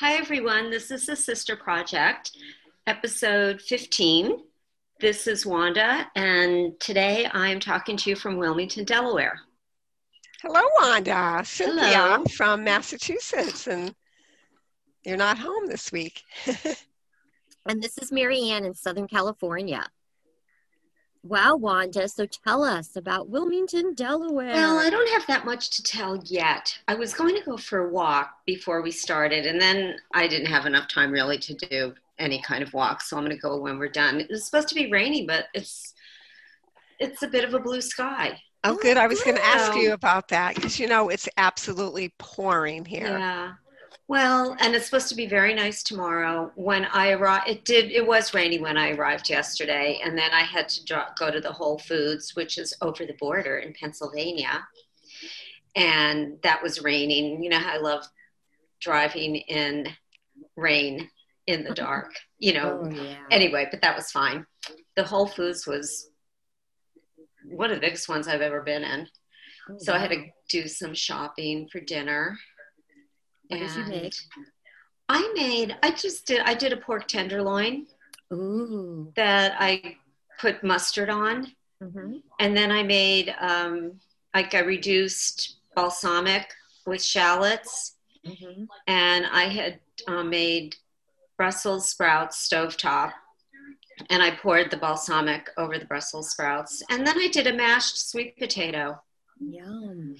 Hi, everyone. This is the Sister Project, episode 15. This is Wanda, and today I'm talking to you from Wilmington, Delaware. Hello, Wanda. Cynthia Hello. from Massachusetts, and you're not home this week. And this is Marianne in Southern California. Wow, Wanda. So tell us about Wilmington, Delaware. Well, I don't have that much to tell yet. I was going to go for a walk before we started, and then I didn't have enough time really to do any kind of walk, so I'm going to go when we're done. It was supposed to be rainy, but it's it's a bit of a blue sky. Oh, good. I was going to ask oh, you about that because you know it's absolutely pouring here. Yeah. Well, and it's supposed to be very nice tomorrow. When I arrived, it did. It was rainy when I arrived yesterday, and then I had to dro- go to the Whole Foods, which is over the border in Pennsylvania, and that was raining. You know how I love driving in rain in the dark. You know. Oh, yeah. Anyway, but that was fine. The Whole Foods was one of the biggest ones I've ever been in. Oh, So I had to do some shopping for dinner. What did you make? I made. I just did. I did a pork tenderloin Ooh. that I put mustard on, hmm and then I made um, like I reduced balsamic with shallots, hmm and I had uh, made Brussels sprouts stovetop, and I poured the balsamic over the Brussels sprouts, and then I did a mashed sweet potato. Yum.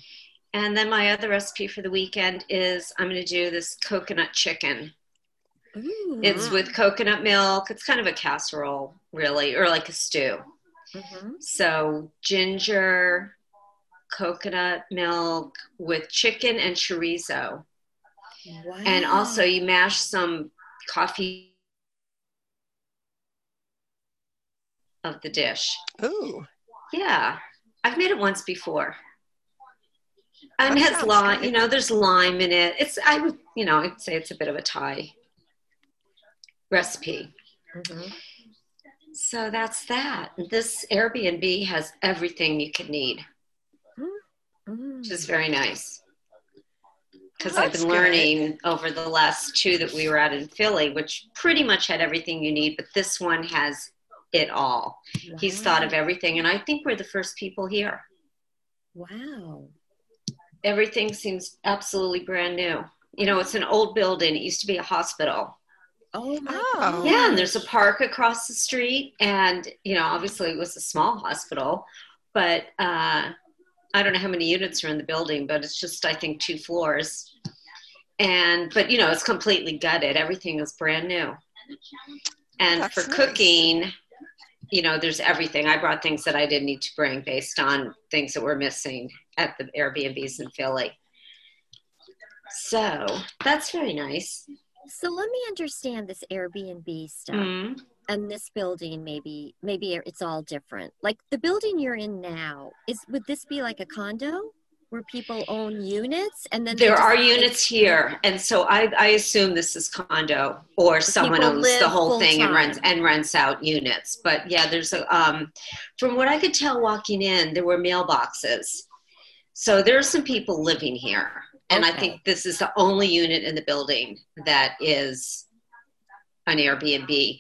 And then my other recipe for the weekend is I'm going to do this coconut chicken. Ooh. It's with coconut milk. It's kind of a casserole, really, or like a stew. Mhm. So ginger, coconut milk with chicken and chorizo. Wow. And also you mash some coffee of the dish. Ooh, Yeah. I've made it once before. And That it has lime, good. you know, there's lime in it. It's I would, you know, I'd say it's a bit of a Thai recipe. Mhm. So that's that. This Airbnb has everything you could need, Mm. which is very nice. Because I've been good. learning over the last two that we were at in Philly, which pretty much had everything you need, but this one has it all. He's thought of everything, and I think we're the first people here. Wow. Everything seems absolutely brand new. You know, it's an old building. It used to be a hospital. Oh my Oh. God. Yeah, and there's a park across the street, and you know, obviously it was a small hospital, but uh, I don't know how many units are in the building, but it's just I think two floors, and but you know, it's completely gutted. Everything is brand new, and That's for nice. cooking, you know, there's everything. I brought things that I didn't need to bring based on things that were missing at the Airbnbs in Philly. So that's very nice. So let me understand this Airbnb stuff. Mhm. and this building maybe maybe it's all different like the building you're in now is would this be like a condo where people own units and then There are units here, and so I, I assume this is condo or someone owns the whole thing and full-time. rents and rents out units. But yeah, there's a um, from what I could tell walking in, there were mailboxes, so there are some people living here, and I think this is the only unit in the building that is an Airbnb,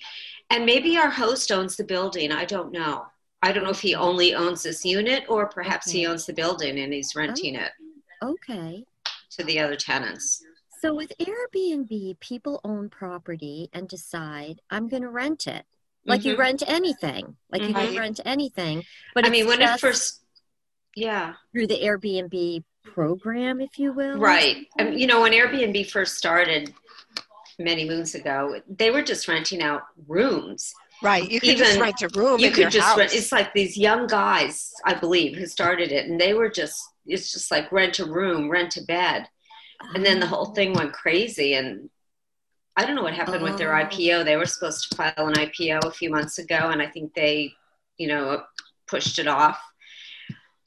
and maybe our host owns the building. I don't know. I don't know if he only owns this unit or perhaps he owns the building and he's renting it okay to the other tenants. so with airbnb people own property and decide i'm going to rent it like you Mhm. rent anything like you Mhm. can rent anything but I mean, when it first, yeah, through the airbnb program if you will right. And you know, when Airbnb first started many moons ago, they were just renting out rooms. Right. You could just Even- rent a room You in could your just house. rent. It's like these young guys, I believe, who started it, and they were just. It's just like rent a room, rent a bed, and then the whole Oh. thing went crazy. And I don't know what happened with their Oh. IPO. They were supposed to file an IPO a few months ago, and I think they, you know, pushed it off.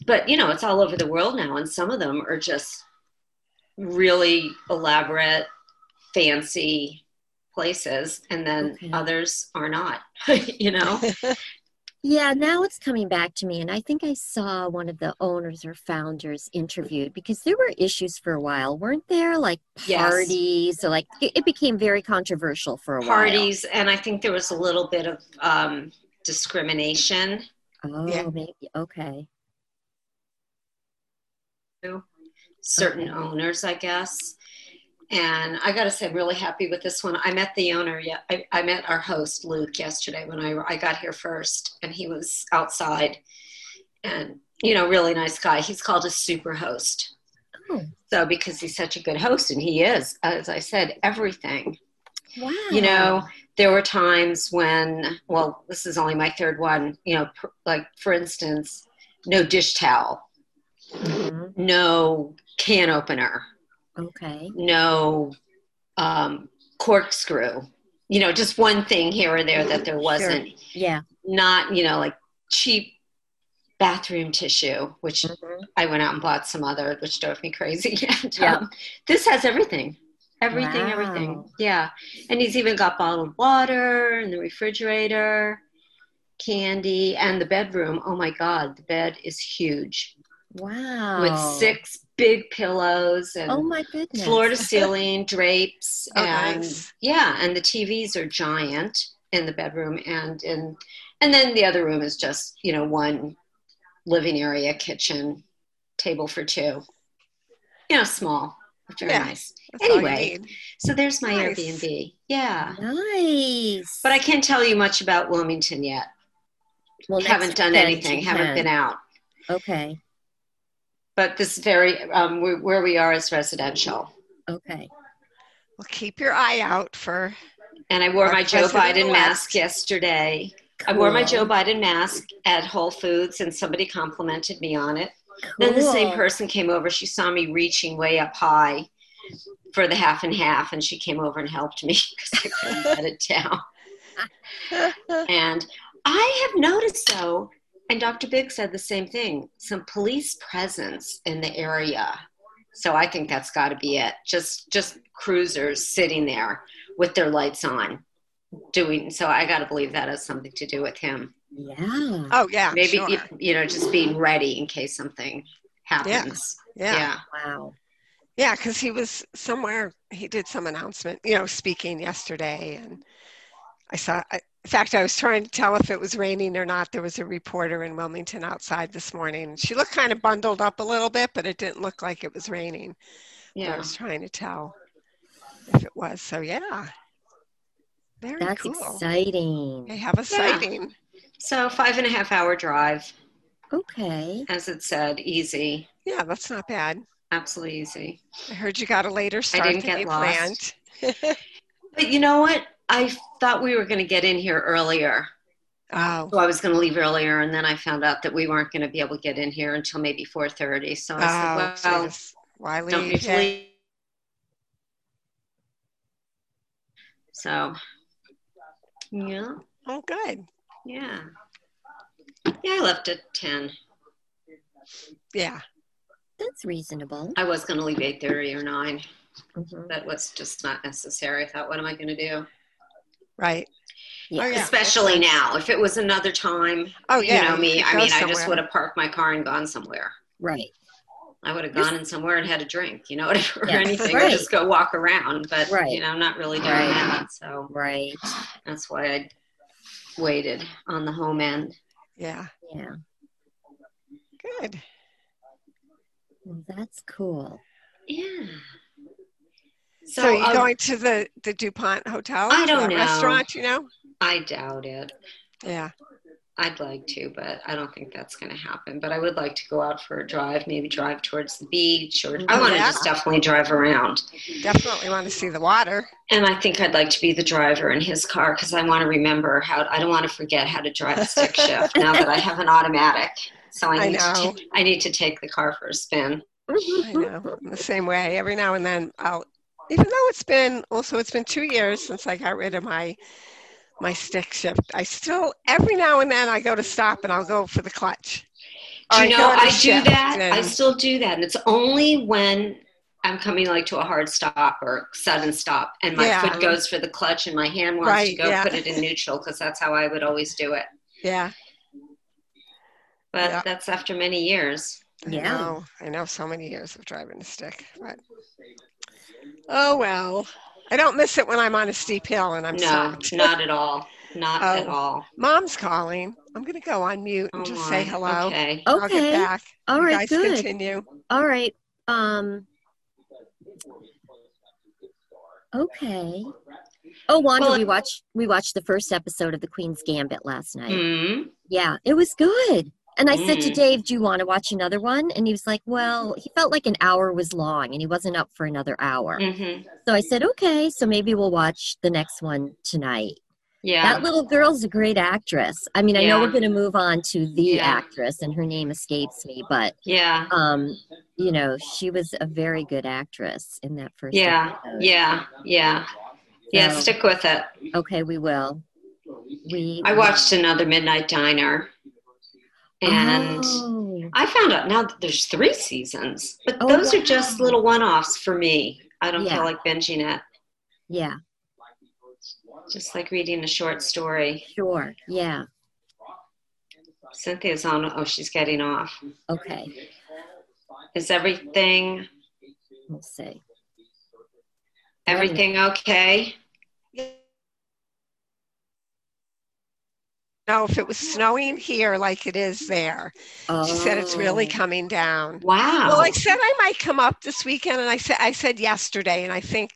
But you know, it's all over the world now, and some of them are just really elaborate, fancy places, and then Okay. others are not. you know, Yeah, now it's coming back to me. And I think I saw one of the owners or founders interviewed because there were issues for a while, weren't there? Like Yes. parties, so like it, it became very controversial for a while. Parties, and I think there was a little bit of um, discrimination. Oh, Yeah. maybe. Okay. certain Okay. owners, I guess. And I got to say, I'm really happy with this one. I met the owner. Yeah, I, I met our host Luke yesterday when I I got here first, and he was outside, and you know, really nice guy. He's called a super host. Oh, So because he's such a good host, and he is, as I said, everything. wow. You know, there were times when, well, this is only my third one. You know, pr- like for instance, no dish towel, Mhm. no can opener. Okay. no um, corkscrew. You know, just one thing here or there that there wasn't. Yeah. Not, you know, like cheap bathroom tissue, which Mhm. I went out and bought some other, which drove me crazy. and, Yeah. um, this has everything. Everything, everything. Yeah. And he's even got bottled water in the refrigerator, candy, and the bedroom. Oh my God, the bed is huge Wow. with six big pillows and Oh my goodness. floor to ceiling drapes Oh, and nice. yeah and the tvs are giant in the bedroom and in and then the other room is just you know one living area kitchen table for two you know small but very Yeah. nice That's all you Anyway. so there's my Nice. airbnb yeah Nice. but i can't tell you much about wilmington yet well, haven't done anything haven't been out Okay. But this very um, where where we are is residential Okay. Well, keep your eye out for. and i wore my joe biden mask yesterday I wore my Joe Biden mask at Whole Foods and somebody complimented me on it. Then the same person came over. She saw me reaching way up high for the half and half, and she came over and helped me because I couldn't get it down. And I have noticed, though, and Dr. Big said the same thing some police presence in the area. So I think that's got to be it. Just just cruisers sitting there with their lights on, doing. So I got to believe that has something to do with him Yeah. oh yeah, maybe sure. you, you know just being ready in case something happens yeah, yeah Wow. yeah, because he was somewhere. He did some announcement, you know, speaking yesterday, and I saw. I, in fact, I was trying to tell if it was raining or not. There was a reporter in Wilmington outside this morning. She looked kind of bundled up a little bit, but it didn't look like it was raining. But I was trying to tell if it was. So yeah, very That's cool. exciting. They have a sighting. so five and a half hour drive Okay. as it said easy Yeah, that's not bad. absolutely easy I heard you got a later start didn't than get you lost. planned. but you know what i thought we were going to get in here earlier Oh, so i was going to leave earlier and then i found out that we weren't going to be able to get in here until maybe 4.30 so i oh, said well geez. why don't leave? need to Yeah. leave so yeah Oh, good. yeah yeah i left at 10 Yeah. That's reasonable. I was going to leave 8.30 or 9. Mhm. That was just not necessary. I thought, what am I going to do? Right. Yeah. Oh, yeah. Especially makes now. If it was another time, Oh, yeah. you know me, could I go mean, I just would have parked my car and gone somewhere. Right. I would have gone in somewhere and had a drink, you know, or Yeah, anything, or just go walk around. But, Right. you know, I'm not really doing Right. that. So Right. that's why I waited on the home end. Yeah. Yeah. Good. Well, that's cool. Yeah. So, you um, going to the the Dupont Hotel? I To don't know. Restaurant, you know? I doubt it. Yeah. I'd like to, but I don't think that's going to happen. But I would like to go out for a drive, maybe drive towards the beach, or I Oh, want to yeah. just definitely drive around. Definitely want to see the water. And I think I'd like to be the driver in his car because I want to remember how. I don't want to forget how to drive a stick shift now that I have an automatic. So I I need to. know. I need to take the car for a spin. I know. I'm the same way. Every now and then I'll even though it's been also it's been two years since I got rid of my my stick shift. I still every now and then I go to stop and I'll go for the clutch. Do you go know I do shift that? I still do that, and it's only when I'm coming like to a hard stop or sudden stop, and my Yeah. foot goes for the clutch, and my hand wants to go yeah. put it in neutral because that's how I would always do it. yeah. but Yeah. that's after many years. I Yeah. know. I know so many years of driving a stick, but oh well. I don't miss it when I'm on a steep hill and I'm no, soaked. not at all. Not at Oh. all. Mom's calling. I'm gonna go on mute and Oh just my. say hello. Okay. I'll get Okay. back. All you right, guys good. continue. All right. Um Okay. Oh, Wanda, Well, we watched we watched the first episode of The Queen's Gambit last night. Mm. Yeah, it was good. And I said to Mm. Dave, "Do you want to watch another one?" And he was like, "Well, he felt like an hour was long, and he wasn't up for another hour." hmm So I said, "Okay, so maybe we'll watch the next one tonight." Yeah. That little girl's a great actress. I mean, I know we're going to move on to the Yeah. actress, and her name escapes me, but yeah. um, you know, she was a very good actress in that first. Yeah. episode. Yeah. Yeah. Yeah. Stick with it. Okay, we will. We. I watched another Midnight Diner, and Oh, I found out now that there's three seasons, but Oh, those are just little one-offs for me. I don't Yeah. feel like binging it. yeah, Just like reading a short story. sure. Yeah. Cynthia's on. Oh, she's getting off. Okay. Is everything We'll see. everything okay? No, if it was snowing here like it is there, she said it's really Oh. coming down. Wow. Well, I said I might come up this weekend, and I said I said yesterday, and I think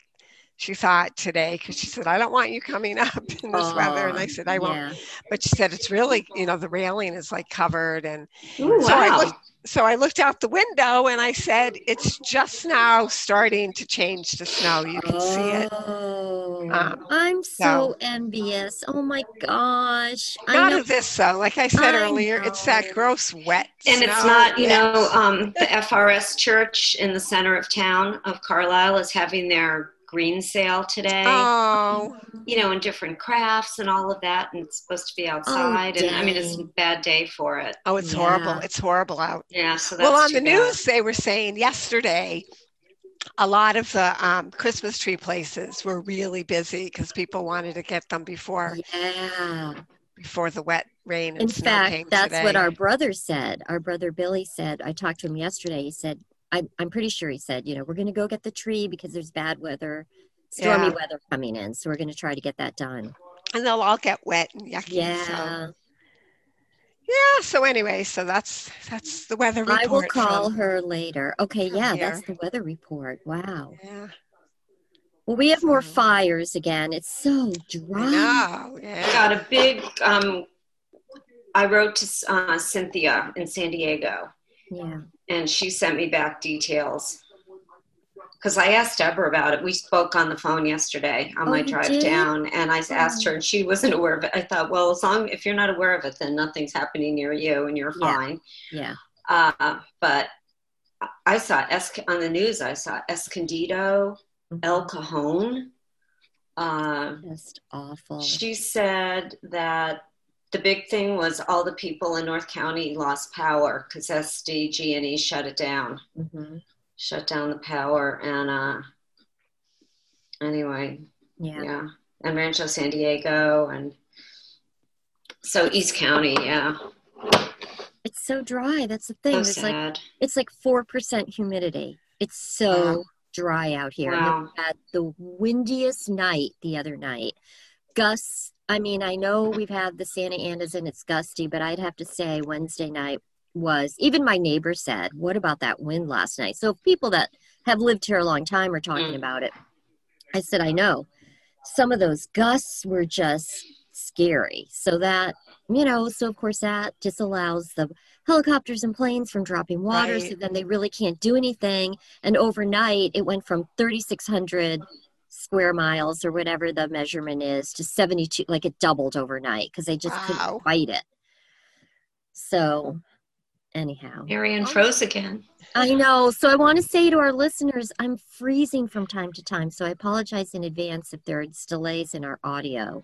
she thought today because she said I don't want you coming up in this weather, and I Oh, said I won't. But she said it's really, you know, the railing is like covered, and Ooh, so I wow. looked. So I looked out the window and I said, "It's just now starting to change to snow. You can see it." Oh, Um, I'm so, so- envious. Oh my gosh. I Not know. of this though. Like I said I earlier, it's that gross wet. and it's not, you Yes. know, um, the FRS church in the center of town of Carlisle is having their green sale today. Oh, you know, and different crafts and all of that, and it's supposed to be outside. Oh, and I mean, it's a bad day for it. oh, it's horrible. It's horrible out. Yeah. So that's well, on the bad. news, they were saying yesterday a lot of the um, Christmas tree places were really busy because people wanted to get them before Yeah. before the wet rain and In snow fact, came that's today. what our brother said. Our brother Billy said, I talked to him yesterday. He said, I'm, I'm pretty sure he said, you know, we're going to go get the tree because there's bad weather, stormy Yeah. weather coming in. So we're going to try to get that done. and they'll all get wet and yucky. Yeah. So. Yeah. So anyway, so that's that's the weather report. I will call from- her later. Okay. Yeah. here. That's the weather report. Wow. Yeah. Well, we have more So- fires again. It's so I dry. know. I Yeah. got a big. Um, I wrote to uh, Cynthia in San Diego, Yeah. And she sent me back details. Because I asked Deborah about it. We spoke on the phone yesterday on Oh, my drive did? down, and I asked her, and she wasn't aware of it. I thought, well, as long if you're not aware of it, then nothing's happening near you, and you're Yeah. fine. Yeah. Uh, but I saw es- on the news. I saw Escondido, El Cajon. Uh, Just awful. she said that the big thing was all the people in North County lost power because SDG&E E shut it down, hmm shut down the power, and uh, anyway, Yeah. yeah, and Rancho San Diego, and so East County, yeah, It's so dry. That's the thing. so It's like it's like four percent humidity. It's so Wow. dry out here. Wow. had the windiest night the other night. Gusts. I mean, I know we've had the Santa Anas and it's gusty, but I'd have to say Wednesday night was. Even my neighbor said, "What about that wind last night?" So people that have lived here a long time are talking Mm. about it. I said, "I know." Some of those gusts were just scary. So that you know, so of course that disallows the helicopters and planes from dropping water, so then they really can't do anything. And overnight, it went from 3,600 square miles or whatever the measurement is to 72, like it doubled overnight because they just Wow. couldn't fight it. So, anyhow, Marion froze again. I know. So I want to say to our listeners, I'm freezing from time to time. So I apologize in advance if there's delays in our audio.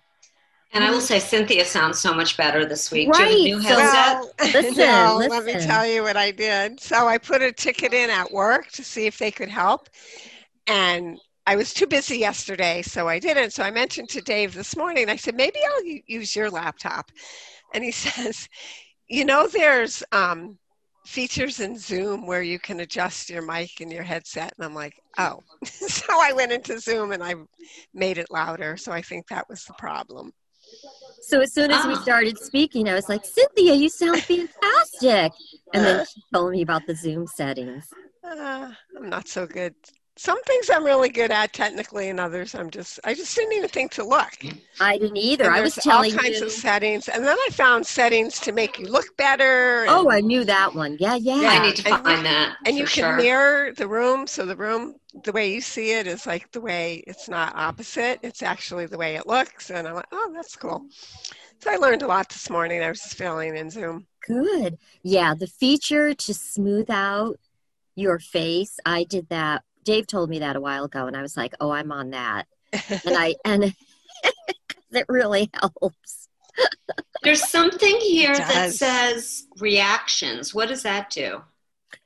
And I will say, Cynthia sounds so much better this week. Do you have a Right, new headset? Well, Listen, no, let me tell you what I did. So I put a ticket in at work to see if they could help. And I was too busy yesterday, so I didn't. So I mentioned to Dave this morning, I said, maybe I'll u- use your laptop. And he says, You know, there's um, features in Zoom where you can adjust your mic and your headset. And I'm like, oh. so I went into Zoom and I made it louder. So I think that was the problem. So as soon as we started speaking, I was like, Cynthia, you sound fantastic. And then she told me about the Zoom settings. Uh, I'm not so good some things I'm really good at technically, and others I'm just I just didn't even think to look. I didn't either. I was telling all kinds you. of settings, and then I found settings to make you look better. oh, I knew that one. Yeah, yeah. yeah. I need to and, find that. And you can sure. mirror the room, so the room the way you see it is like the way it's not opposite. It's actually the way it looks, and I'm like, oh, that's cool. So I learned a lot this morning. I was just filling in Zoom. Good. Yeah, the feature to smooth out your face. I did that Dave told me that a while ago, and I was like, "Oh, I'm on that," and I and it really helps. There's something here that says reactions. What does that do?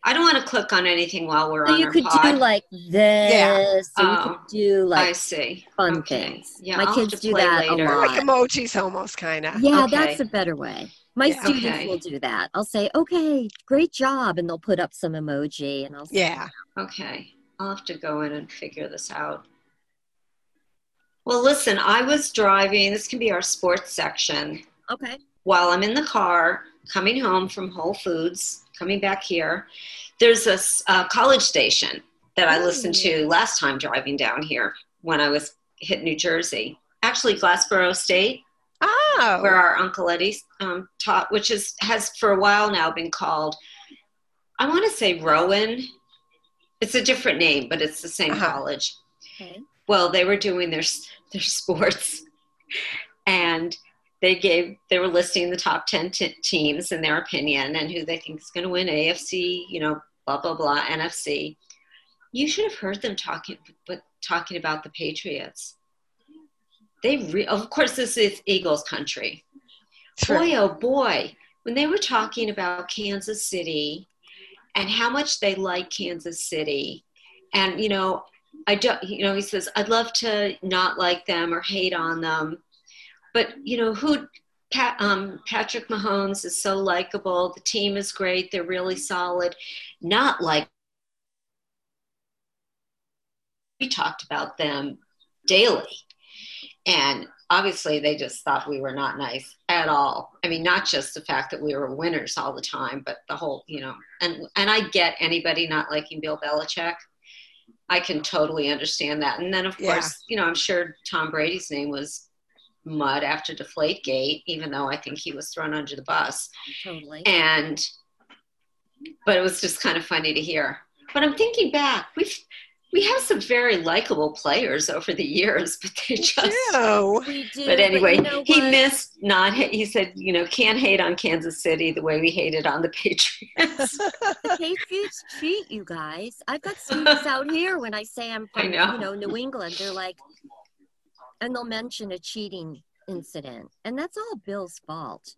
I don't want to click on anything while we're so on. You could pod. do like this. Yeah. So oh, you could oh, do like I see. fun okay. things. Yeah, my I'll kids do that later. a lot. Like emojis, almost kind of. Yeah, okay. that's a better way. My yeah. students okay. will do that. I'll say, "Okay, great job," and they'll put up some emoji, and I'll. Say, yeah. Okay. I'll have to go in and figure this out. Well, listen, I was driving, this can be our sports section. Okay. While I'm in the car coming home from Whole Foods, coming back here, there's a uh, college station that I listened to last time driving down here when I was hit New Jersey. Actually, Glassboro State. Oh. Where our Uncle Eddie um, taught, which is has for a while now been called, I want to say Rowan it's a different name, but it's the same uh-huh. college. Okay. Well, they were doing their their sports, and they gave they were listing the top 10 t- teams in their opinion and who they think is going to win AFC, you know, blah blah blah, NFC. You should have heard them talking, but talking about the Patriots. They, re- of course, this is Eagles country. True. Boy, oh boy, when they were talking about Kansas City and how much they like Kansas City. And, you know, I don't, you know, he says, I'd love to not like them or hate on them. But, you know, who, Pat, um, Patrick Mahomes is so likable. The team is great. They're really solid. Not like we talked about them daily. And obviously they just thought we were not nice at all. I mean, not just the fact that we were winners all the time, but the whole, you know, and and I get anybody not liking Bill Belichick. I can totally understand that. And then of yeah. course, you know, I'm sure Tom Brady's name was mud after Deflate Gate, even though I think he was thrown under the bus. Totally. And but it was just kind of funny to hear. But I'm thinking back, we've we have some very likable players over the years, but they just. do. We do but anyway, but you know he missed not. He said, you know, can't hate on Kansas City the way we hated on the Patriots. the Patriots cheat, you guys. I've got students out here when I say I'm from, know. you know, New England. They're like, and they'll mention a cheating incident, and that's all Bill's fault.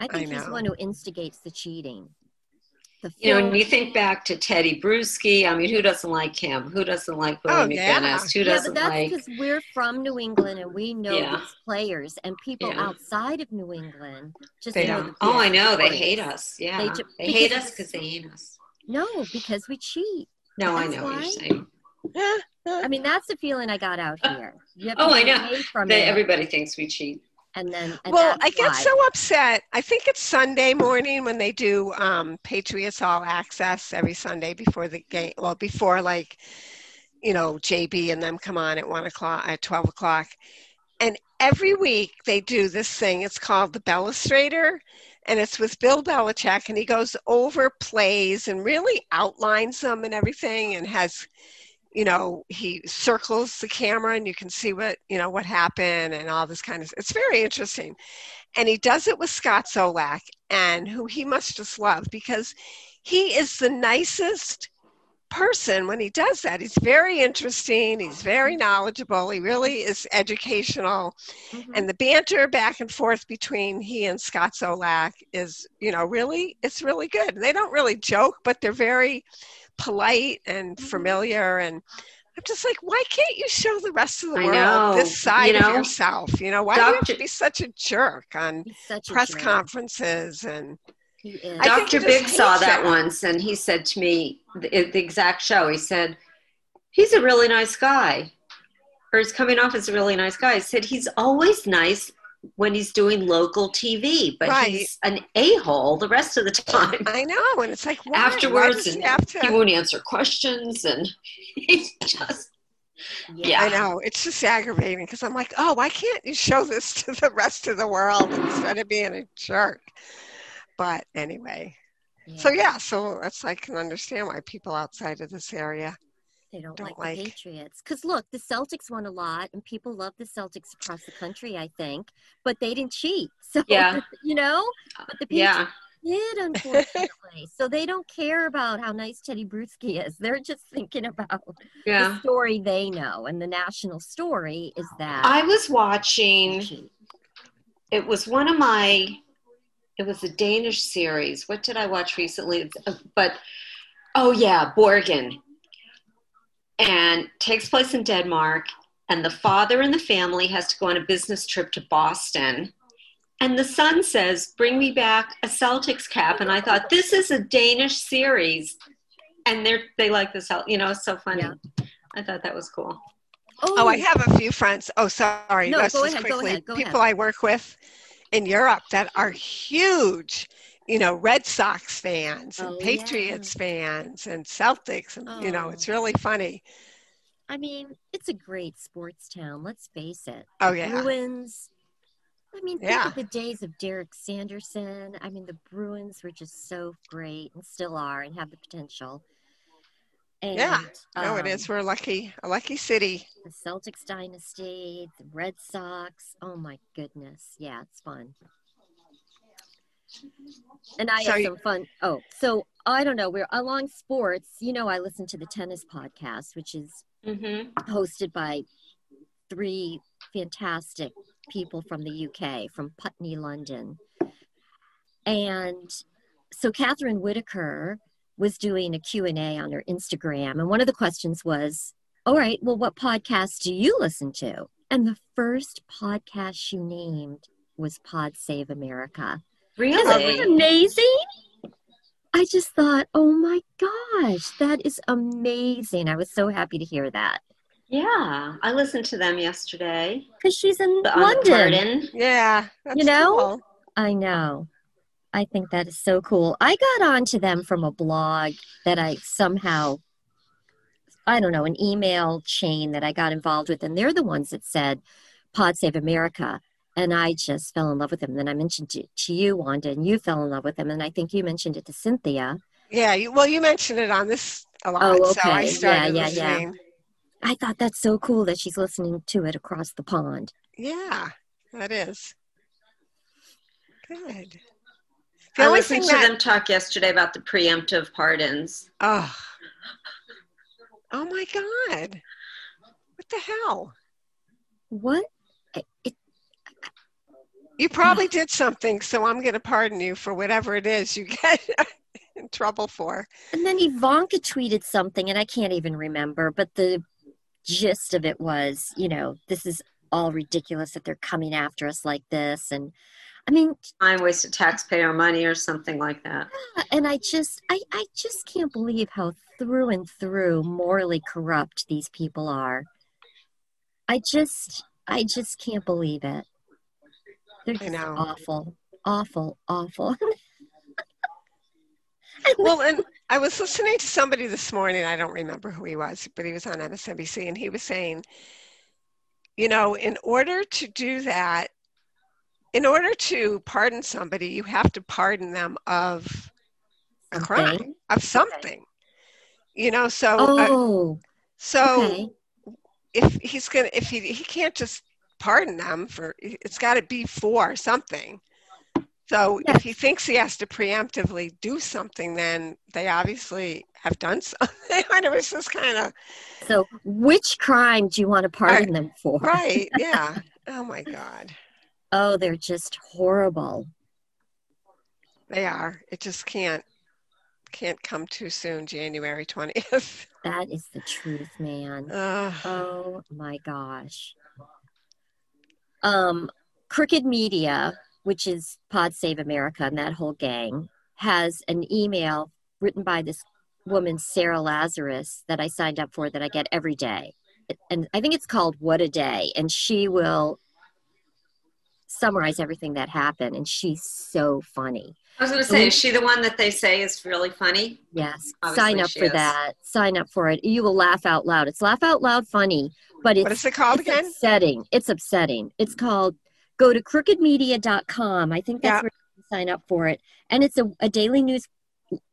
I think I he's the one who instigates the cheating you know, when you think back to Teddy Bruschi, I mean, who doesn't like him? Who doesn't like Willie oh, yeah. McGinest? Who doesn't yeah, but that's because we're from New England and we know yeah. these players, and people yeah. outside of New England just they don't. oh, I know they hate us. Yeah, they, ju- they hate us because they hate us. No, because we cheat. No, that's I know why. what you're saying. I mean, that's the feeling I got out uh, here. oh, I know. From they, everybody thinks we cheat and then and well i get so upset. I think it's sunday morning when they do um, patriots all access every sunday before the game well before like you know jb and them come on at 1 o'clock at 12 o'clock. And every week they do this thing. It's called the Belestrator and it's with bill belichick and he goes over plays and really outlines them and everything and has you know he circles the camera and you can see what you know what happened and all this kind of it's very interesting. And he does it with scott zolak and who he must just love because he is the nicest person when he does that. He's very interesting. He's very knowledgeable. He really is educational. Mm-hmm. and the banter back and forth between he and scott zolak is you know really it's really good. And they don't really joke but they're very polite and mm-hmm. familiar and I'm just like, why can't you show the rest of the I world know. this side You know, of yourself? You know, why do you have to be such a jerk on such press jerk. conferences and He is. I think Dr. Big saw hates that that. once and he said to me, the, the exact show, he said, he's a really nice guy. Or he's coming off as a really nice guy. I said, he's always nice when he's doing local TV, but Right. he's an a hole the rest of the time. I know, and it's like why? Why Afterwards, does he and have to? he won't answer questions, and he's just yeah. I know it's just aggravating because I'm like, oh, why can't you show this to the rest of the world instead of being a jerk? But anyway, so yeah, so that's I can understand why people outside of this area. They don't, Don't like, like- the Patriots. Because look, the Celtics won a lot and people love the Celtics across the country, I think, but they didn't cheat. So, Yeah. you know, but the Patriots yeah. did, unfortunately. so they don't care about how nice Teddy Bruschi is. They're just thinking about the story they know. And the national story is that. I was watching it was one of my it was a danish series what did i watch recently uh, but oh yeah borgen and takes place in denmark and the father and the family has to go on a business trip to boston and the son says bring me back a celtics cap and i thought this is a danish series and they're they like the Celt- you know it's so funny Yeah. i thought that was cool Oh, I have a few friends. Oh, sorry. No, go ahead, go quickly. ahead, go People I work with in Europe that are huge, you know, Red Sox fans and Oh, Patriots fans and Celtics, and you know, Oh. it's really funny. I mean, it's a great sports town. Let's face it. Oh yeah, Bruins. I mean, think Yeah. of the days of Derek Sanderson. I mean, the Bruins were just so great and still are and have the potential. And, Yeah. no, it um, is. We're lucky, a lucky city. The Celtics dynasty, the Red Sox. Oh my goodness. Yeah, it's fun. And I So have some fun. Oh, so I don't know. We're along sports. You know, I listen to the tennis podcast, which is mm-hmm. hosted by three fantastic people from the UK, from Putney, London. And so Catherine Whitaker was doing a Q&A on her Instagram. And one of the questions was, all right, well, what podcast do you listen to? And the first podcast she named was Pod Save America. Isn't that amazing? I just thought, oh my gosh, that is amazing. I was so happy to hear that. yeah i listened to them yesterday Because she's in the, on the London. Yeah, that's You know? cool. I know. I think that is so cool. I got onto them from a blog that I somehow, I don't know, an email chain that I got involved with. And they're the ones that said Pod Save America. And I just fell in love with them. Then I mentioned it to you, Wanda, and you fell in love with him. And I think you mentioned it to Cynthia. Yeah, you, well, you mentioned it on this a lot, Oh, so I okay. started Yeah, yeah, yeah. I thought that's so cool that she's listening to it across the pond. Yeah, that is good. The I only listened thing to that them talk yesterday about the preemptive pardons. oh, oh my god, what the hell? What? It, it, You probably did something, so I'm going to pardon you for whatever it is you get in trouble for. And then Ivanka tweeted something, and I can't even remember, but the gist of it was, you know, this is all ridiculous that they're coming after us like this. And I mean, Time wasted taxpayer money or something like that. and I just, I, I just can't believe how through and through morally corrupt these people are. I just, I just can't believe it. They're I just know. awful, awful, awful. Well, and I was listening to somebody this morning. I don't remember who he was, but he was on MSNBC, and he was saying, you know, in order to do that, in order to pardon somebody, you have to pardon them of a crime, Something. of something. You know, so uh, Oh, so okay. if he's gonna, if he he can't just pardon them for, it's got to be for something. So Yes. if he thinks he has to preemptively do something, then they obviously have done something. and it was just kind of So, which crime do you want to pardon them for? right, yeah. Oh my God, Oh, they're just horrible. they are. It just can't can't come too soon, January 20th. That is the truth, man. Uh, Oh my gosh. Um, Crooked Media, which is Pod Save America and that whole gang, has an email written by this woman, Sarah Lazarus, that I signed up for that I get every day. And I think it's called What a Day. And she will summarize everything that happened. And she's so funny. I was going to say, is she the one that they say is really funny? Yes. Obviously Sign up for is. that. Sign up for it. You will laugh out loud. It's laugh out loud funny, but it's what is it called it's again? upsetting. It's upsetting. It's called go to crookedmedia.com. I think that's Yeah. where you can sign up for it. And it's a, a daily news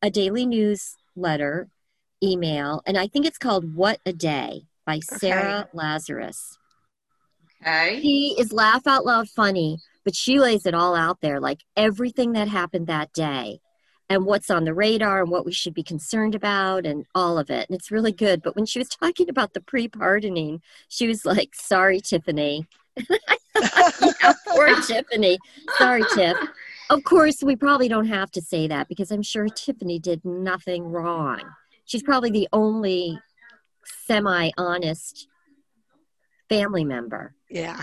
a daily newsletter email. And I think it's called What a Day by Sarah Lazarus. Okay. He is laugh out loud funny, but she lays it all out there, like everything that happened that day and what's on the radar and what we should be concerned about and all of it. And it's really good. But when she was talking about the pre pardoning, she was like, sorry, Tiffany. poor Tiffany. Sorry, Tiff. Of course, we probably don't have to say that because I'm sure Tiffany did nothing wrong. She's probably the only semi honest family member. Yeah.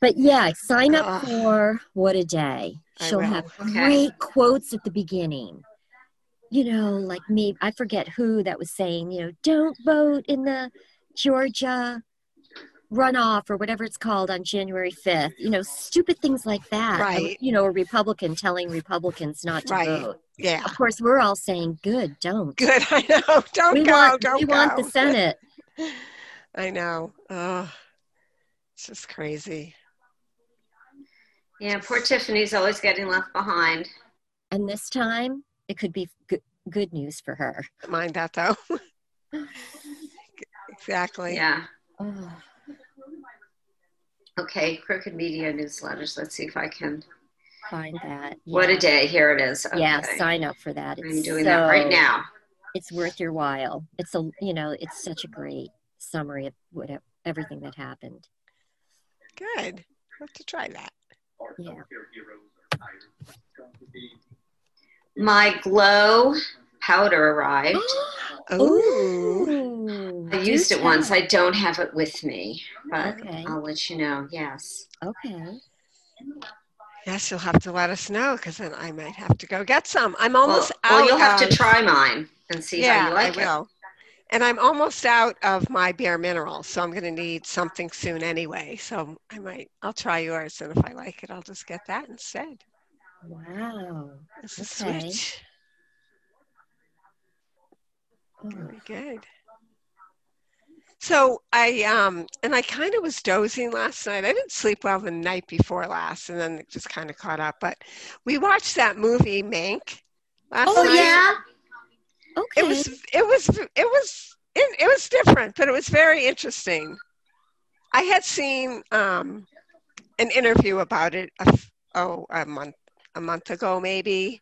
But yeah, sign up for What a Day. She'll have Okay. great quotes at the beginning. You know, like me, I forget who that was saying, you know, don't vote in the Georgia runoff or whatever it's called on January 5th. You know, stupid things like that. Right. You know, a Republican telling Republicans not to Right. vote. Yeah. Of course, we're all saying, good, don't. Good. I know. Don't we go. want, don't we go. want the Senate. I know. Oh, it's just crazy. Yeah, poor Tiffany's always getting left behind. And this time, it could be good, good news for her. Mind that though. exactly. Yeah. Oh. Okay, Crooked Media newsletters. Let's see if I can. find that. What a day. Here it is. Okay. Yeah, sign up for that. I'm It's doing that right now. It's worth your while. It's a you know, it's such a great summary of what everything that happened. Good. I'll have to try that. Yeah. My glow powder arrived. Ooh. Ooh, I used it once. I don't have it with me, but Okay. I'll let you know. Yes. Okay. Yes, you'll have to let us know because then I might have to go get some. I'm almost well, out. Well, you'll have of- to try mine and see yeah, how you like I it. And I'm almost out of my bare minerals, so I'm going to need something soon anyway. So I might, I'll try yours, and if I like it, I'll just get that instead. Wow. This is Okay. switch. Oh, Very good. So I um and I kind of was dozing last night. I didn't sleep well the night before last, and then it just kind of caught up. But we watched that movie Mank last Oh night. yeah. Okay. It was it was it was it, it was different, but it was very interesting. I had seen um an interview about it a, oh a month a month ago maybe,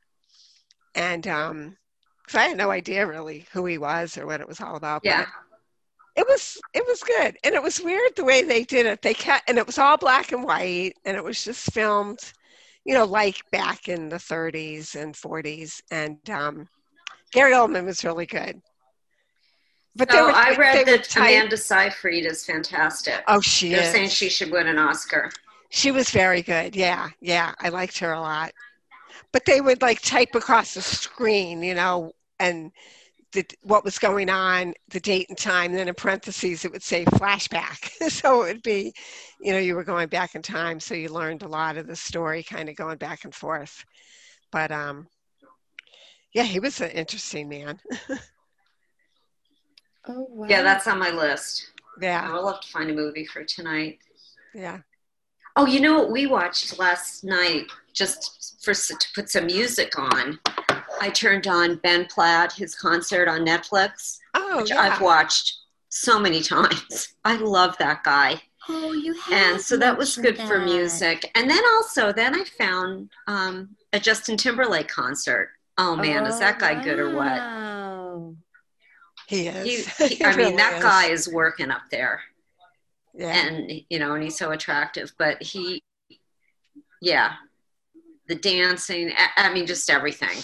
and um because I had no idea really who he was or what it was all about. but Yeah. it was it was good and it was weird the way they did it they kept and it was all black and white and it was just filmed you know like back in the 30s and 40s and um gary oldman was really good but So were- I read that. Amanda Seyfried is fantastic. oh she They're is saying she should win an Oscar. she was very good yeah yeah i liked her a lot but they would like type across the screen you know and the, what was going on the date and time and then in parentheses it would say flashback so it would be you know you were going back in time so you learned a lot of the story kind of going back and forth but um yeah he was an interesting man oh, wow. Yeah, that's on my list. Yeah. I yeah will have to find a movie for tonight. yeah Oh, you know what we watched last night just for to put some music on? I turned on Ben Platt, his concert on Netflix, oh which yeah I've watched so many times. I love that guy. Oh, you have and so that was good mentioned for music. And then also, then I found um, a Justin Timberlake concert. Oh man, is that guy good or what? Oh, wow. he He, is he- He I mean, really that is. guy is working up there, yeah and you know, and he's so attractive. But he, yeah, the dancing. I, I mean, just everything.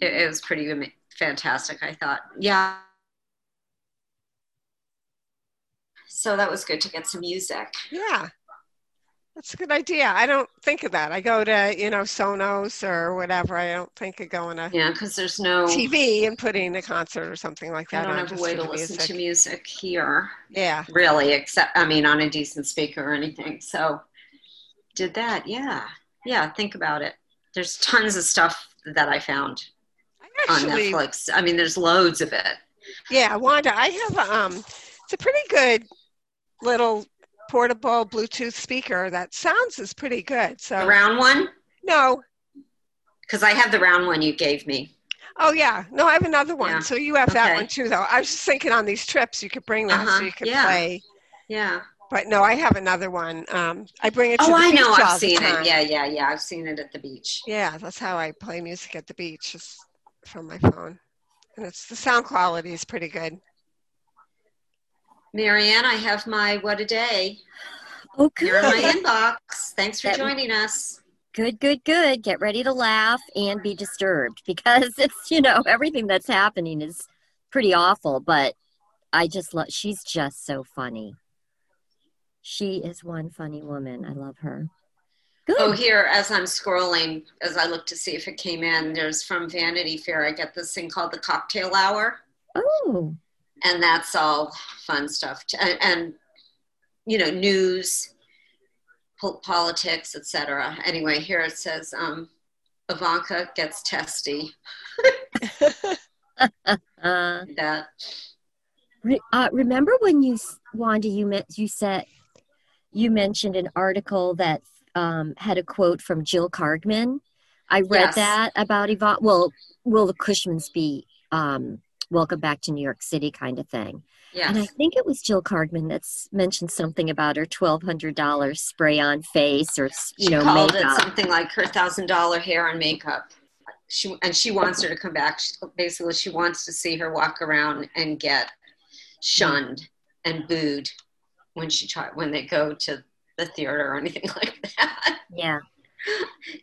it, it was pretty fantastic. I thought, yeah. So that was good to get some music. Yeah. That's a good idea. I don't think of that. I go to, you know, Sonos or whatever. I don't think of going to Yeah, because there's no. TV and putting a concert or something like that. I don't on have a way to listen music. to music here, Yeah. really, except I mean, on a decent speaker or anything. So, did that? Yeah, yeah. Think about it. There's tons of stuff that I found I on Netflix. I mean, there's loads of it. yeah, Wanda, I have a, um, it's a pretty good little portable Bluetooth speaker that sounds is pretty good. The So round one, no, because I have the round one you gave me. oh yeah, no, I have another one. Yeah. So you have that one too, though. I was just thinking on these trips you could bring that Uh-huh, so you could yeah. play. Yeah. But no, I have another one. Um, I bring it to Oh, the I know. I've seen it. Yeah, yeah, yeah. I've seen it at the beach. Yeah, that's how I play music at the beach, is from my phone. And it's the sound quality is pretty good. Marianne, I have my what a day. Oh, You're in my inbox. Thanks for That- joining us. Good, good, good. Get ready to laugh and be disturbed because it's, you know, everything that's happening is pretty awful, but I just love, she's just so funny. She is one funny woman. I love her. Good. Oh, here, as I'm scrolling, as I look to see if it came in, there's from Vanity Fair, I get this thing called the Cocktail Hour. Oh, and that's all fun stuff and, and you know news po- politics etc anyway here it says um, ivanka gets testy that uh, remember when you, Wanda, you meant you said you mentioned an article that um, had a quote from Jill Kargman. I read Yes. that about Yvonne. Well, will the Kushners be um, welcome back to New York City kind of thing? Yeah. And I think it was Jill Kargman that's mentioned something about her twelve hundred dollars spray on face or you she know called makeup. it something like her thousand dollar hair and makeup she and she wants her to come back she, basically she wants to see her walk around and get shunned and booed when she try when they go to the theater or anything like that yeah,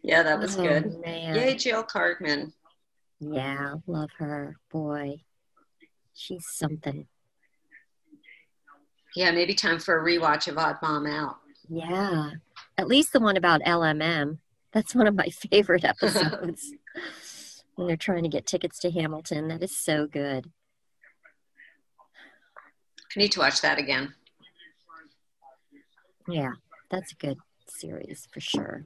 yeah that was oh, good Man. Yay, Jill Kargman. Yeah, love her. Boy, she's something. Yeah, maybe time for a rewatch of Odd Mom Out. Yeah, at least the one about LMM. That's one of my favorite episodes. when they're trying to get tickets to Hamilton, that is so good. I need to watch that again. Yeah, that's a good series for sure.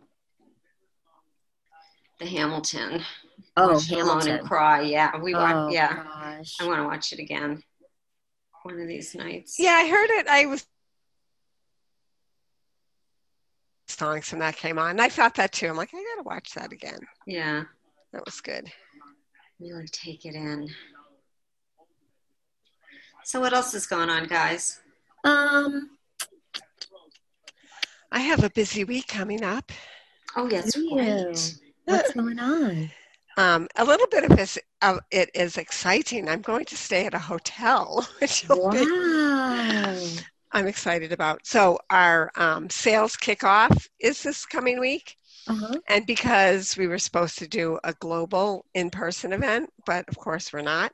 The Hamilton. Oh, Watch it alone Hamilton. and cry. Yeah, we Oh, watch. Yeah, gosh. I want to watch it again. One of these nights. Yeah, I heard it. I was songs from that came on. And I thought that too. I'm like, I gotta watch that again. Yeah, That was good. really take it in. So what else is going on, guys? Um, I have a busy week coming up. Oh, yes, do right. What's going on? Um, a little bit of this, it is exciting. I'm going to stay at a hotel, which will be, Wow. I'm excited about. So our um, sales kickoff is this coming week. Uh-huh. And because we were supposed to do a global in person event, but of course we're not.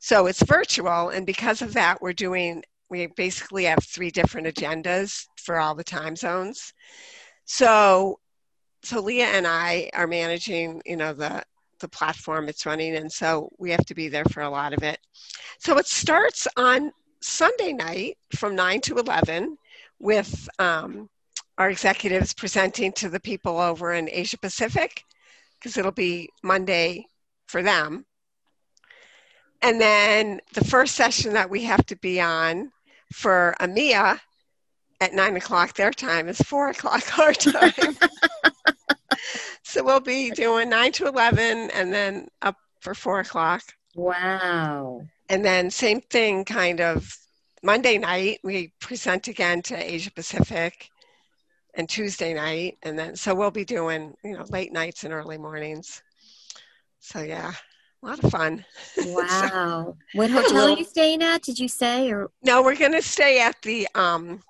So it's virtual. And because of that, we're doing, we basically have three different agendas for all the time zones. So, so Leah and I are managing, you know, the, the platform it's running. And so we have to be there for a lot of it. So it starts on Sunday night from 9 to 11 with, um, our executives presenting to the people over in Asia Pacific because it'll be Monday for them. And then the first session that we have to be on for EMEA at nine o'clock their time is four o'clock our time. so we'll be doing nine to 11 and then up for four o'clock. Wow. And then same thing kind of Monday night, we present again to Asia Pacific and Tuesday night. And then, so we'll be doing, you know, late nights and early mornings. So yeah, a lot of fun. Wow. what hotel are you staying at? Did you say or No, we're going to stay at the um,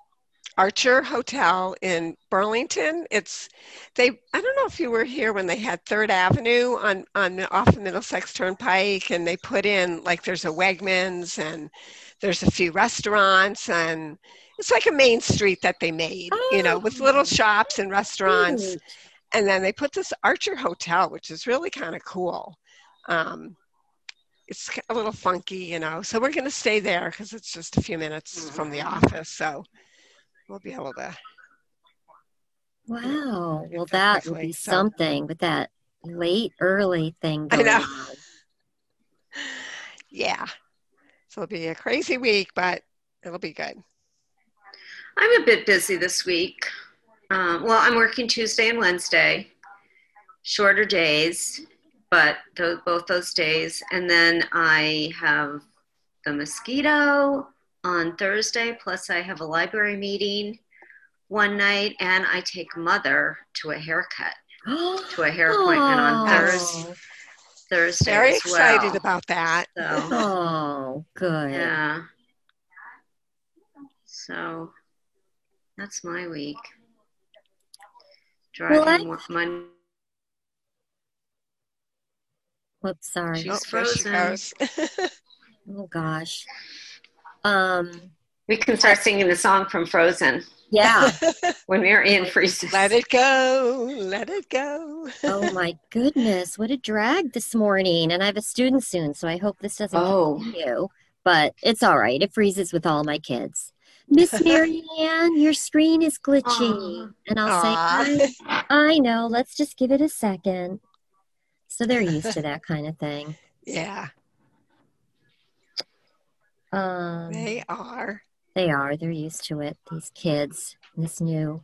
Archer Hotel in Burlington. It's they. I don't know if you were here when they had Third Avenue on on off of Middlesex Turnpike, and they put in like there's a Wegmans and there's a few restaurants and it's like a main street that they made, oh. you know, with little oh. shops and restaurants. And then they put this Archer Hotel, which is really kind of cool. Um, it's a little funky, you know. So we're going to stay there because it's just a few minutes from the mm-hmm. office. So we'll be able to. Wow. Well, that quickly. will be so, something with that late, early thing. I know. On. yeah. So it'll be a crazy week, but it'll be good. I'm a bit busy this week. Um, well, I'm working Tuesday and Wednesday, shorter days, but th- both those days. And then I have the mosquito on Thursday, plus I have a library meeting one night, and I take mother to a haircut, to a hair appointment on Thursday. Thursday. Very well. excited about that. So, oh, good. Yeah. So that's my week. Driving well, Monday. Whoops, sorry. She's oh, frozen. oh gosh. Um, we can start singing the song from Frozen. Yeah. when we are in freezes. Let it go. Let it go. oh my goodness. What a drag this morning. And I have a student soon, so I hope this doesn't oh. you. But it's all right. It freezes with all my kids. Miss Marianne, your screen is glitchy. Aww. And I'll Aww. say, I, I know, let's just give it a second. So they're used to that kind of thing. Yeah. Um, they are. They are. They're used to it. These kids. This new.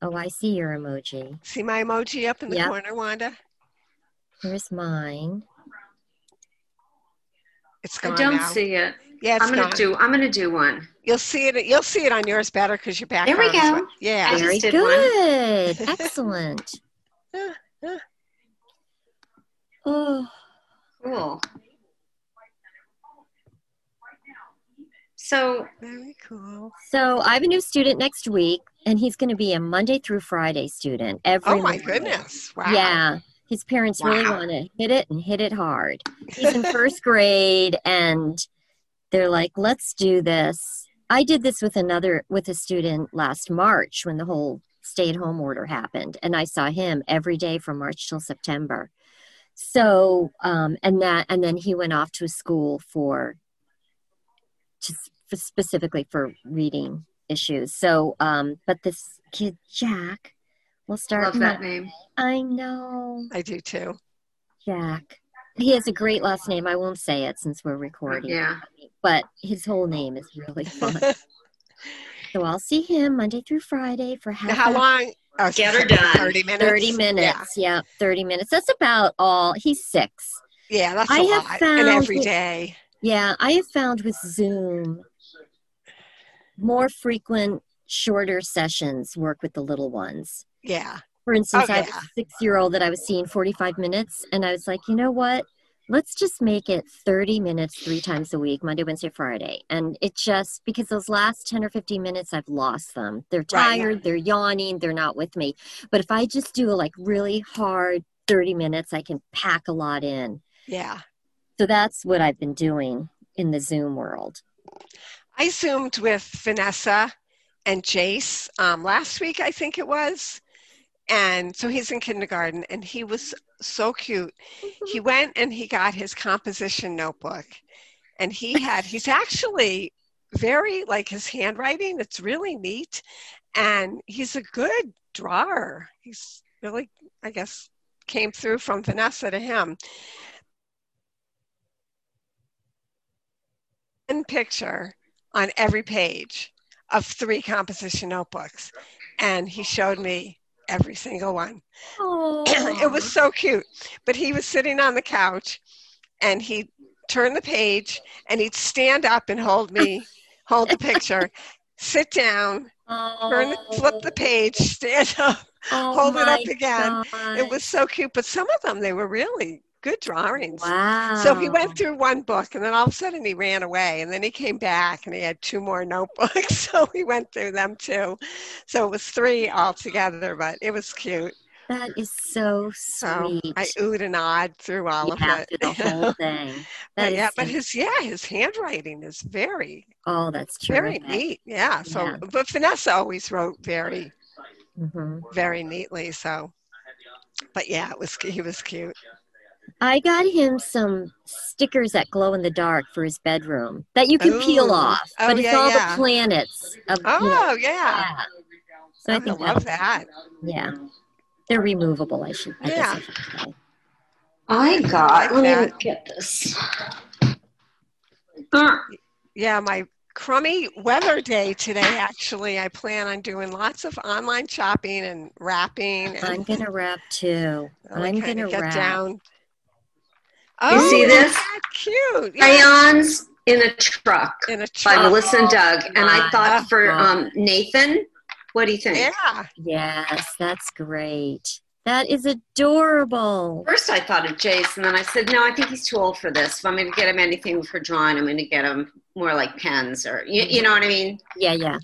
Oh, I see your emoji. See my emoji up in the yep. corner, Wanda? Here's mine. It's gone I don't now. see it. Yeah, I'm gonna do. I'm gonna do one. You'll see it. You'll see it on yours better because your back. There we go. Yeah, very good. Excellent. oh, cool. So very cool. So I have a new student next week, and he's going to be a Monday through Friday student every. Oh my Monday. goodness! Wow. Yeah, his parents wow. really want to hit it and hit it hard. He's in first grade, and they're like, let's do this. I did this with another, with a student last March when the whole stay at home order happened. And I saw him every day from March till September. So, um, and that, and then he went off to a school for, just for specifically for reading issues. So, um, but this kid, Jack, will start. Love that name. I know. I do too. Jack. He has a great last name. I won't say it since we're recording. Yeah. But his whole name is really fun. so I'll see him Monday through Friday for half. How long? Oh, Get her done. 30 minutes. 30 minutes. Yeah. yeah. 30 minutes. That's about all. He's six. Yeah, that's I a have lot. Found and every day. Yeah, I have found with Zoom more frequent, shorter sessions work with the little ones. Yeah. For instance, oh. I have a six year old that I was seeing 45 minutes, and I was like, you know what? Let's just make it 30 minutes three times a week, Monday, Wednesday, Friday. And it just, because those last 10 or 15 minutes, I've lost them. They're tired, right. they're yawning, they're not with me. But if I just do a like really hard 30 minutes, I can pack a lot in. Yeah. So that's what I've been doing in the Zoom world. I Zoomed with Vanessa and Jace um, last week, I think it was. And so he's in kindergarten and he was so cute. He went and he got his composition notebook and he had he's actually very like his handwriting it's really neat. And he's a good drawer. He's really i guess came through from vanessa to him. One picture on every page of three composition notebooks and he showed me every single one. it was so cute. But he was sitting on the couch and he'd turn the page and he'd stand up and hold me, hold the picture, sit down, oh. turn, flip the page, stand up, oh hold it up again. God. It was so cute. But some of them, they were really good drawings. Wow. So he went through one book and then all of a sudden he ran away and then he came back and he had two more notebooks. So he went through them too. So it was three altogether, but it was cute. That is so So sweet. I oohed and awed through all yeah, of it. through the whole thing. but yeah, but his yeah, his handwriting is very oh, that's very neat. Yeah. So Yeah. but Vanessa always wrote very hmm very neatly. So but yeah, it was he was cute. I got him some stickers that glow in the dark for his bedroom that you can peel off, Oh, but it's yeah, all yeah. the planets. Of, you know, Oh yeah. yeah. So I I think love that, that. yeah, they're removable. I should. I Yeah. guess I should say. I got. like let me get this. Yeah, my crummy weather day today actually. I plan on doing lots of online shopping and wrapping and I'm gonna wrap too. I'm gonna get wrap. down. You see Oh, this? yeah, Cute. Yeah. Crayons in a truck In a truck. by truck. Melissa and Doug. And I my thought for um, Nathan, what do you think? Yeah. Yes, that's great. That is adorable. First, I thought of Jace, and then I said, no, I think he's too old for this. If I'm going to get him anything for drawing, I'm going to get him more like pens or, you, you know what I mean? Yeah, yeah.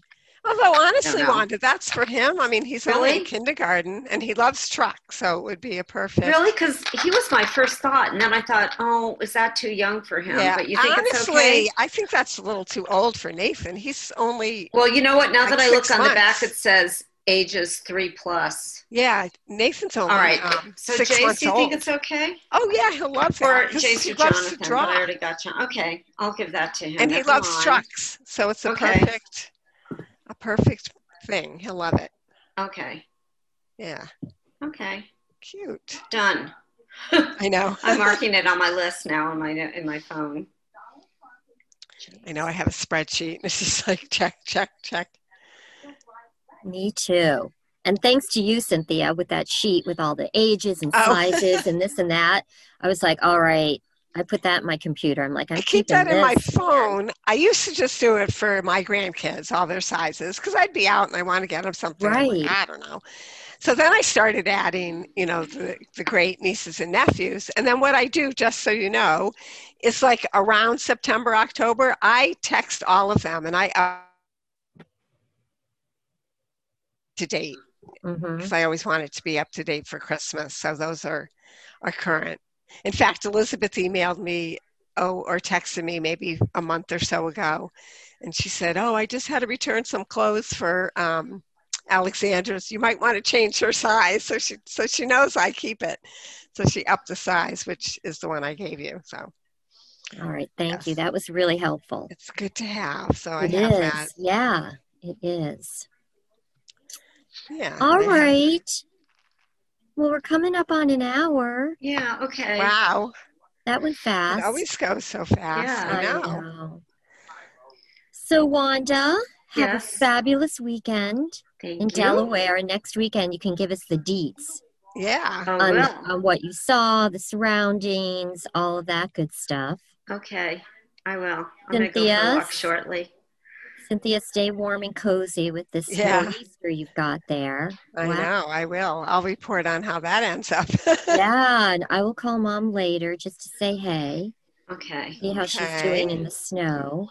Although honestly. Wanda, that's for him. I mean, he's only in kindergarten and he loves trucks, so it would be a perfect. Really? Because he was my first thought. And then I thought, oh, is that too young for him? Yeah. But you think honestly, it's okay? I think that's a little too old for Nathan. He's only Well, you know what? Now Like that I look six on the back, it says ages three plus. yeah. Nathan's only All right. um, So, six Jace, months do you old. think it's okay? oh yeah, he'll love that. Or Jace or loves Jonathan? I already got John. Okay, I'll give that to him. and he loves mind. trucks, so it's a Okay. perfect, a perfect thing. He'll love it. Okay. Yeah, Okay. cute. Done. I know. I'm marking it on my list now in my in my phone. I know. I have a spreadsheet. It's just like check, check, check. Me too. And thanks to you, Cynthia, with that sheet with all the ages and Oh. sizes and this and that. I was like, all right. I put that in my computer. I'm like, I'm I keep that in my phone. I used to just do it for my grandkids, all their sizes, because I'd be out and I want to get them something. I'm like, Right. I don't know. So then I started adding, you know, the, the great nieces and nephews. And then what I do, just so you know, is like around September, October, I text all of them and I up to date because mm-hmm. I always want it to be up to date for Christmas. So those are are current. In fact, Elizabeth emailed me oh or texted me maybe a month or so ago, and she said, "Oh, I just had to return some clothes for um, Alexandra's. You might want to change her size." So she so she knows I keep it. So she upped the size, which is the one I gave you. So All right. Thank you. That was really helpful. it's good to have. So I It have is. that. Yeah, it is. Yeah. All I have- right. Well, we're coming up on an hour. Yeah. Okay. Wow. That went fast. It always goes so fast. Yeah. I I know. know. So, Wanda, have Yes. a fabulous weekend Thank in you. Delaware. And next weekend, you can give us the deets Yeah. On, on what you saw, the surroundings, all of that good stuff. Okay. I will. I'm gonna go for a walk shortly. Cynthia, stay warm and cozy with this Yeah. Easter you've got there. I Wow. know, I will. I'll report on how that ends up. Yeah, and I will call mom later just to say hey, Okay. see how she's doing in the snow.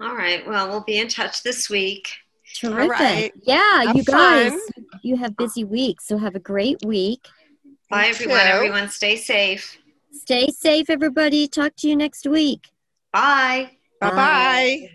All right. Well, we'll be in touch this week. Terrific. right. Yeah, Have you guys, fun. you have busy weeks, so have a great week. Bye, You everyone. too. Everyone, stay safe. Stay safe, everybody. Talk to you next week. Bye. Bye bye.